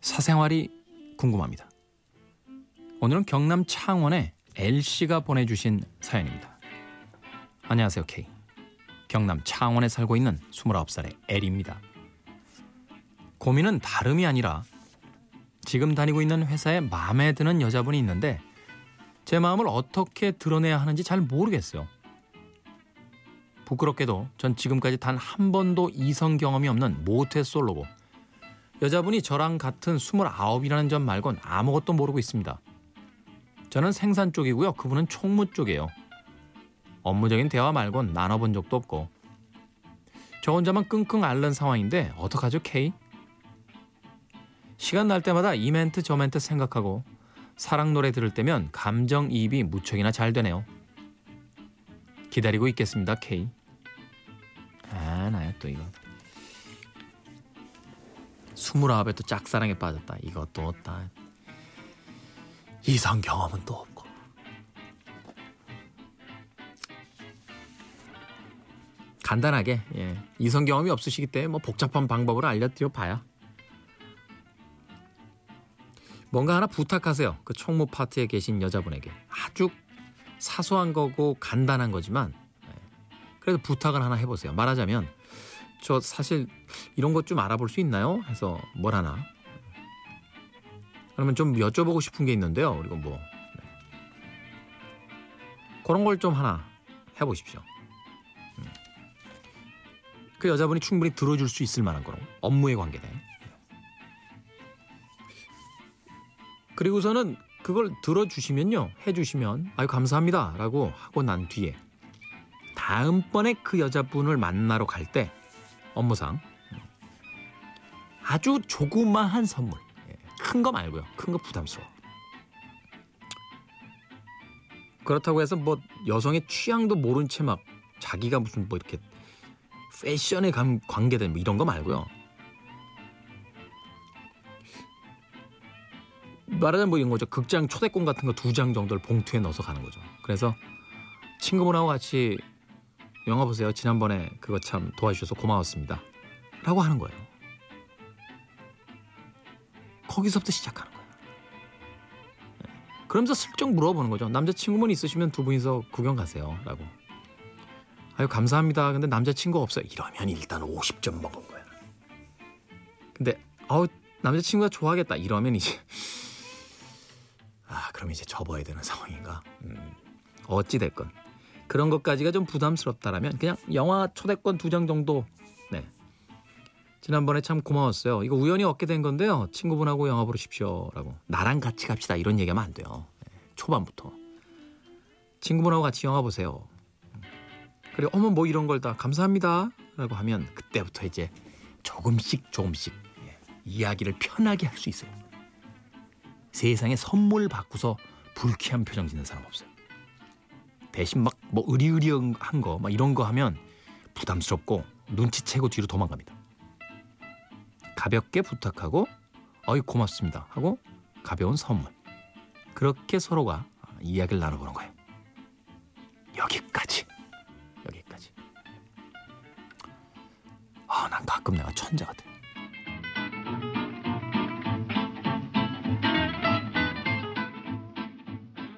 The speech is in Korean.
사생활이 궁금합니다. 오늘은 경남 창원의 L씨가 보내주신 사연입니다. 안녕하세요, K. 경남 창원에 살고 있는 29살의 L입니다. 고민은 다름이 아니라 지금 다니고 있는 회사에 마음에 드는 여자분이 있는데 제 마음을 어떻게 드러내야 하는지 잘 모르겠어요. 부끄럽게도 전 지금까지 단 한 번도 이성 경험이 없는 모태 솔로고 여자분이 저랑 같은 29이라는 점 말곤 아무것도 모르고 있습니다. 저는 생산 쪽이고요. 그분은 총무 쪽이에요. 업무적인 대화 말곤 나눠본 적도 없고 저 혼자만 끙끙 앓는 상황인데 어떡하죠, K? 시간 날 때마다 이 멘트 저 멘트 생각하고 사랑 노래 들을 때면 감정이입이 무척이나 잘 되네요. 기다리고 있겠습니다, K. 아, 나야 또 이거. 스물아홉에 또 짝사랑에 빠졌다. 이것도 없다. 이성 경험은 또 없고. 간단하게 예. 이성 경험이 없으시기 때문에 뭐 복잡한 방법을 알려드려 봐야. 뭔가 하나 부탁하세요. 그 총무 파트에 계신 여자분에게 아주 사소한 거고 간단한 거지만 예. 그래도 부탁을 하나 해보세요. 말하자면 저 사실 이런 것 좀 알아볼 수 있나요? 해서 뭘 하나 그러면 좀 여쭤보고 싶은 게 있는데요. 그리고 뭐 네. 그런 걸 좀 하나 해보십시오. 음. 그 여자분이 충분히 들어줄 수 있을 만한 거로 업무에 관계된. 그리고서는 그걸 들어주시면요, 해주시면 아유 감사합니다라고 하고 난 뒤에 다음번에 그 여자분을 만나러 갈 때 업무상 아주 조그마한 선물 큰 거 말고요. 큰 거 부담스러워. 그렇다고 해서 뭐 여성의 취향도 모른 채 막 자기가 무슨 뭐 이렇게 패션에 감, 관계된 뭐 이런 거 말고요. 말하자면 뭐 이런 거죠. 극장 초대권 같은 거 두 장 정도를 봉투에 넣어서 가는 거죠. 그래서 친구분하고 같이 영화 보세요. 지난번에 그거 참 도와주셔서 고마웠습니다. 라고 하는 거예요. 거기서부터 시작하는 거예요. 네. 그러면서 슬쩍 물어보는 거죠. 남자친구분 있으시면 두 분이서 구경 가세요. 라고. 아유, 감사합니다. 근데 남자친구 없어요. 이러면 일단 50점 먹은 거야. 근데, 아우, 남자친구가 좋아하겠다. 이러면 이제, 아, 그럼 이제 접어야 되는 상황인가? 음, 어찌됐건. 그런 것까지가 좀 부담스럽다라면 그냥 영화 초대권 두 장 정도 네 지난번에 참 고마웠어요. 이거 우연히 얻게 된 건데요. 친구분하고 영화 보십시오라고 나랑 같이 갑시다 이런 얘기하면 안 돼요. 네, 초반부터 친구분하고 같이 영화 보세요. 그리고 어머 뭐 이런 걸 다 감사합니다라고 하면 그때부터 이제 조금씩 조금씩 예, 이야기를 편하게 할 수 있어요. 세상에 선물 받고서 불쾌한 표정 짓는 사람 없어요. 대신 막뭐 의리의리한 거 막 이런 거 하면 부담스럽고 눈치채고 뒤로 도망갑니다. 가볍게 부탁하고 어이 고맙습니다 하고 가벼운 선물 그렇게 서로가 이야기를 나눠보는 거예요. 여기까지 여기까지. 아 난 가끔 내가 천재 같아.